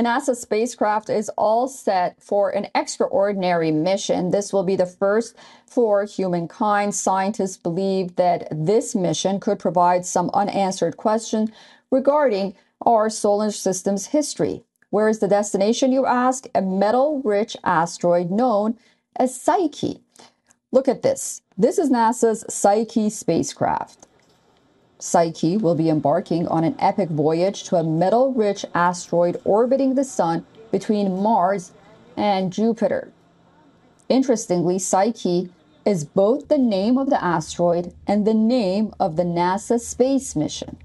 NASA spacecraft is all set for an extraordinary mission. This will be the first for humankind. Scientists believe that this mission could provide some unanswered questions regarding our solar system's history. Where is the destination, you ask? A metal rich asteroid known as Psyche. Look at this. This is NASA's Psyche spacecraft. Psyche will be embarking on an epic voyage to a metal rich asteroid orbiting the Sun between Mars and Jupiter. Interestingly, Psyche is both the name of the asteroid and the name of the NASA space mission.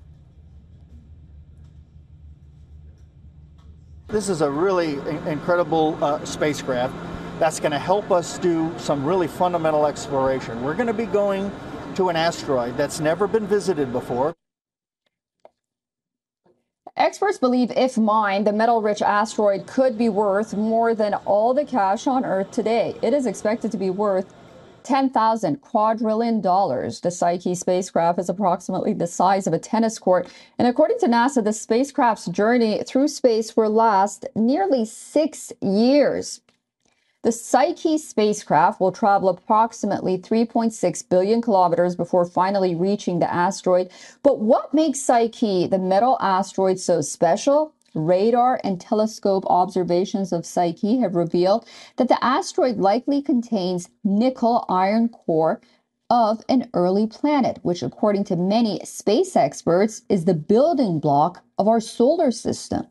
This is a really incredible uh, spacecraft that's going to help us do some really fundamental exploration. We're going to be going to an asteroid that's never been visited before. Experts believe if mined, the metal rich asteroid could be worth more than all the cash on Earth today. It is expected to be worth 10,000 quadrillion dollars. The Psyche spacecraft is approximately the size of a tennis court. And according to NASA, the spacecraft's journey through space will last nearly six years. The Psyche spacecraft will travel approximately 3.6 billion kilometers before finally reaching the asteroid. But what makes Psyche, the metal asteroid, so special? Radar and telescope observations of Psyche have revealed that the asteroid likely contains nickel iron core of an early planet, which, according to many space experts, is the building block of our solar system.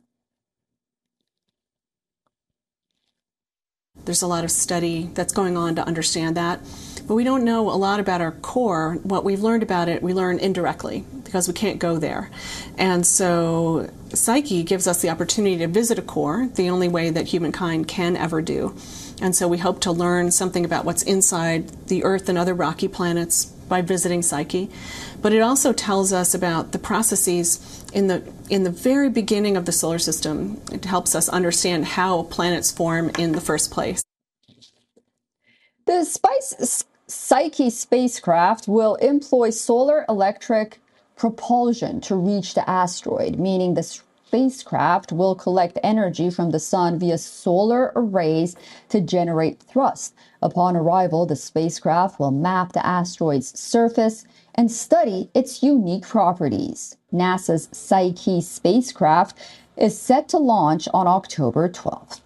There's a lot of study that's going on to understand that. But we don't know a lot about our core. What we've learned about it, we learn indirectly because we can't go there. And so Psyche gives us the opportunity to visit a core, the only way that humankind can ever do. And so we hope to learn something about what's inside the Earth and other rocky planets by visiting Psyche. But it also tells us about the processes in the in the very beginning of the solar system. It helps us understand how planets form in the first place. The Spice Psyche spacecraft will employ solar electric propulsion to reach the asteroid, meaning the spacecraft will collect energy from the sun via solar arrays to generate thrust. Upon arrival, the spacecraft will map the asteroid's surface and study its unique properties. NASA's Psyche spacecraft is set to launch on October 12th.